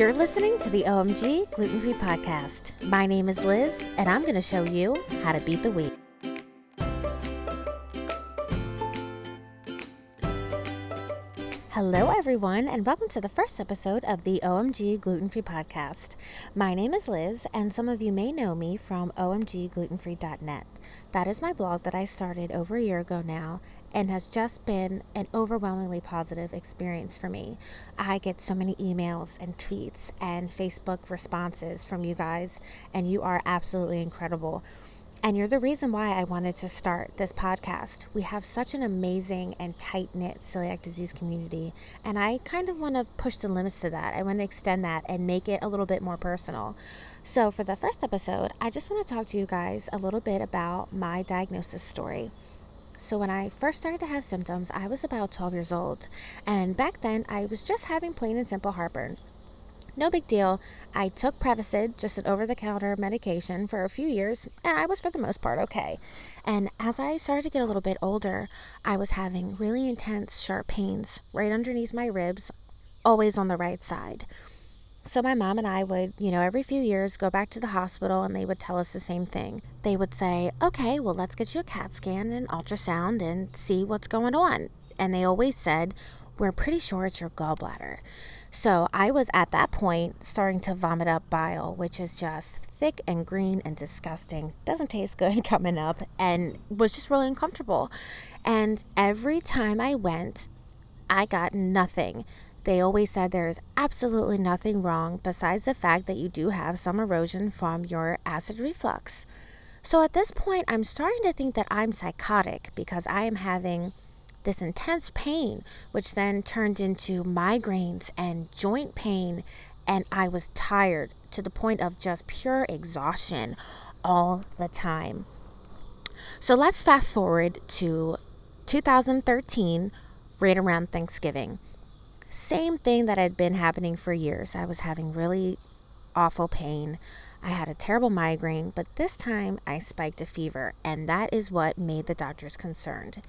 You're listening to the OMG Gluten Free Podcast. My name is Liz, and I'm going to show you how to beat the wheat. Hello, everyone, and welcome to the first episode of the OMG Gluten Free Podcast. My name is Liz, and some of you may know me from omgglutenfree.net. That is my blog that I started over a year ago now, and has just been an overwhelmingly positive experience for me. I get so many emails and tweets and Facebook responses from you guys, and you are absolutely incredible. And you're the reason why I wanted to start this podcast. We have such an amazing and tight knit celiac disease community, and I kind of want to push the limits to that. I want to extend that and make it a little bit more personal. So, for the first episode, I just want to talk to you guys a little bit about my diagnosis story. So, when I first started to have symptoms, I was about 12 years old. And back then, I was just having plain and simple heartburn. No big deal. I took Prevacid, just an over the counter medication, for a few years, and I was for the most part okay. And as I started to get a little bit older, I was having really intense, sharp pains right underneath my ribs, always on the right side. So my mom and I would, you know, every few years go back to the hospital and they would tell us the same thing. They would say, okay, well, let's get you a CAT scan and ultrasound and see what's going on. And they always said, we're pretty sure it's your gallbladder. So I was at that point starting to vomit up bile, which is just thick and green and disgusting. Doesn't taste good coming up and was just really uncomfortable. And every time I went, I got nothing. They always said there is absolutely nothing wrong besides the fact that you do have some erosion from your acid reflux. So at this point, I'm starting to think that I'm psychotic because I am having this intense pain, which then turned into migraines and joint pain. And I was tired to the point of just pure exhaustion all the time. So let's fast forward to 2013, right around Thanksgiving. Same thing that had been happening for years. I was having really awful pain. I had a terrible migraine, but this time I spiked a fever, and that is what made the doctors concerned.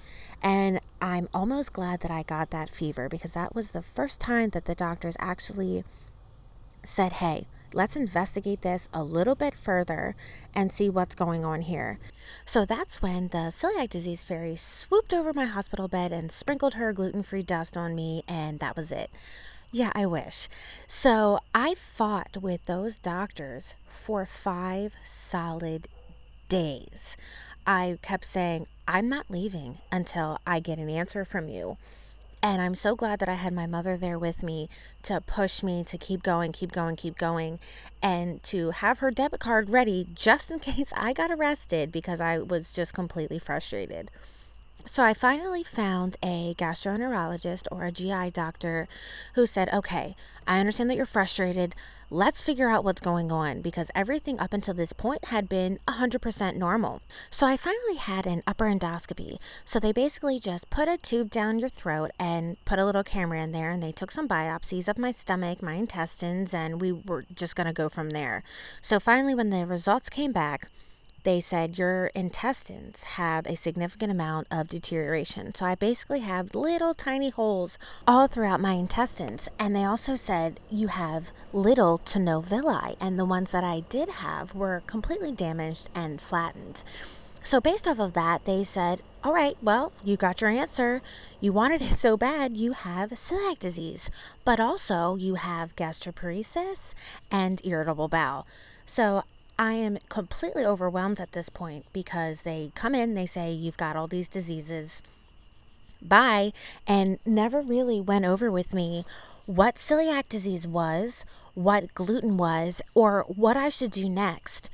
And I'm almost glad that I got that fever because that was the first time that the doctors actually said, hey, let's investigate this a little bit further and see what's going on here. So that's when the celiac disease fairy swooped over my hospital bed and sprinkled her gluten free dust on me, and that was it. Yeah, I wish. So I fought with those doctors for five solid days. I kept saying, I'm not leaving until I get an answer from you. And I'm so glad that I had my mother there with me to push me to keep going, keep going, keep going, and to have her debit card ready just in case I got arrested because I was just completely frustrated. So I finally found a gastroenterologist or a GI doctor who said, Okay, I understand that you're frustrated. Let's figure out what's going on because everything up until this point had been 100% normal. So I finally had an upper endoscopy. So they basically just put a tube down your throat and put a little camera in there and they took some biopsies of my stomach, my intestines, and we were just going to go from there. So finally, when the results came back, they said your intestines have a significant amount of deterioration. So I basically have little tiny holes all throughout my intestines. And they also said you have little to no villi. And the ones that I did have were completely damaged and flattened. So, based off of that, they said, All right, well, you got your answer. You wanted it so bad, you have celiac disease, but also you have gastroparesis and irritable bowel. So, I am completely overwhelmed at this point because they come in, they say, You've got all these diseases. Bye. And never really went over with me what celiac disease was, what gluten was, or what I should do next.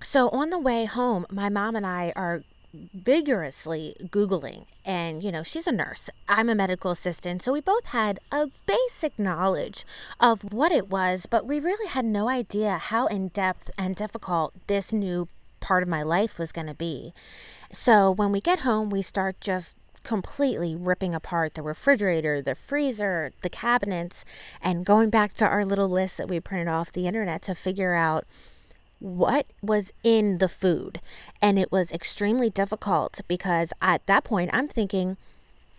So on the way home, my mom and I are vigorously Googling. And, you know, she's a nurse. I'm a medical assistant. So we both had a basic knowledge of what it was, but we really had no idea how in depth and difficult this new part of my life was going to be. So when we get home, we start just completely ripping apart the refrigerator, the freezer, the cabinets, and going back to our little list that we printed off the internet to figure out what was in the food. And it was extremely difficult because at that point I'm thinking,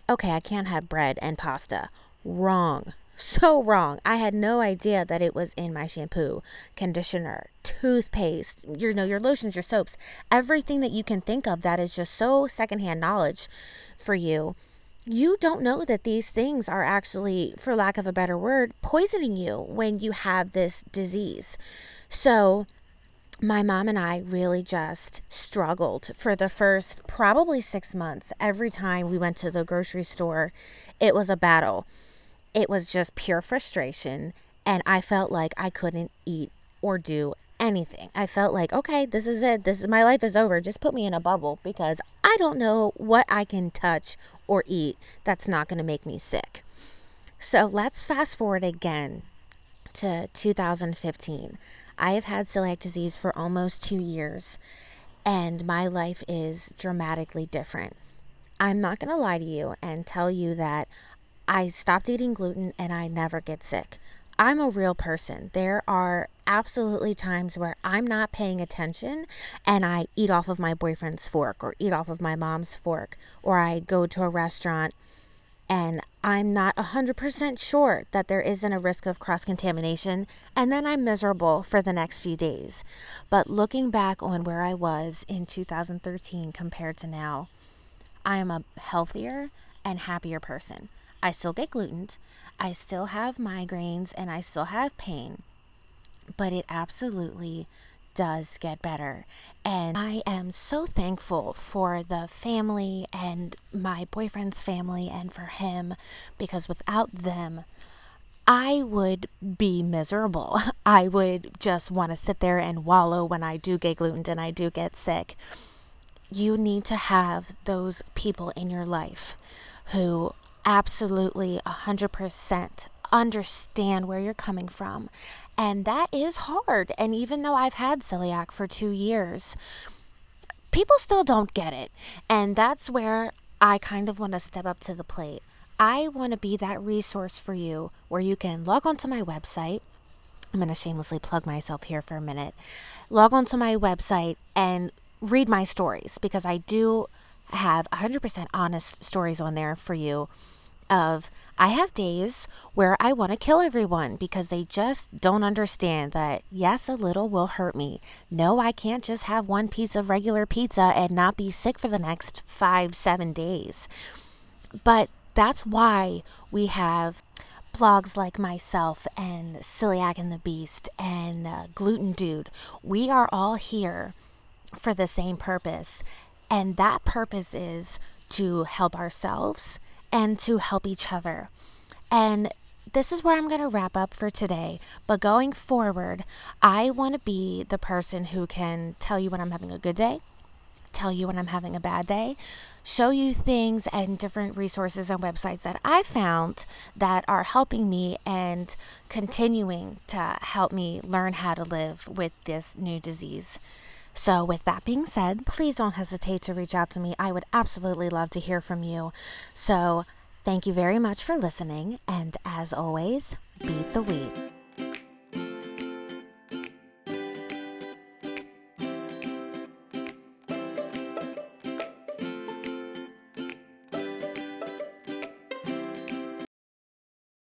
okay, I can't have bread and pasta. Wrong. so wrong. I had no idea that it was in my shampoo, conditioner, toothpaste, you know, your lotions, your soaps, everything that you can think of that is just so secondhand knowledge for you. You don't know that these things are actually, for lack of a better word, poisoning you when you have this disease. So, my mom and I really just struggled for the first probably six months. Every time we went to the grocery store, it was a battle it was just pure frustration. And I felt like I couldn't eat or do anything. I felt like, okay, this is it. This is my life is over. Just put me in a bubble because I don't know what I can touch or eat that's not going to make me sick. So let's fast forward again to 2015. I have had celiac disease for almost two years, and my life is dramatically different. I'm not going to lie to you and tell you that I stopped eating gluten and I never get sick. I'm a real person. There are absolutely times where I'm not paying attention and I eat off of my boyfriend's fork or eat off of my mom's fork or I go to a restaurant and I'm not 100% sure that there isn't a risk of cross contamination, and then I'm miserable for the next few days. But looking back on where I was in 2013 compared to now, I am a healthier and happier person. I still get gluten, I still have migraines, and I still have pain, but it absolutely does get better. And I am so thankful for the family and my boyfriend's family and for him because without them, I would be miserable. I would just want to sit there and wallow when I do get gluten and I do get sick. You need to have those people in your life who absolutely 100% understand where you're coming from. And that is hard. And even though I've had celiac for two years, people still don't get it. And that's where I kind of want to step up to the plate. I want to be that resource for you where you can log onto my website. I'm going to shamelessly plug myself here for a minute. Log onto my website and read my stories because I do have 100% honest stories on there for you of I have days where I want to kill everyone because they just don't understand that yes, a little will hurt me. No, I can't just have one piece of regular pizza and not be sick for the next five, seven days. But that's why we have blogs like myself and Celiac and the Beast and uh, Gluten Dude. We are all here for the same purpose. And that purpose is to help ourselves and to help each other. And this is where I'm going to wrap up for today. But going forward, I want to be the person who can tell you when I'm having a good day, tell you when I'm having a bad day, show you things and different resources and websites that I found that are helping me and continuing to help me learn how to live with this new disease. So, with that being said, please don't hesitate to reach out to me. I would absolutely love to hear from you. So, thank you very much for listening. And as always, beat the weed.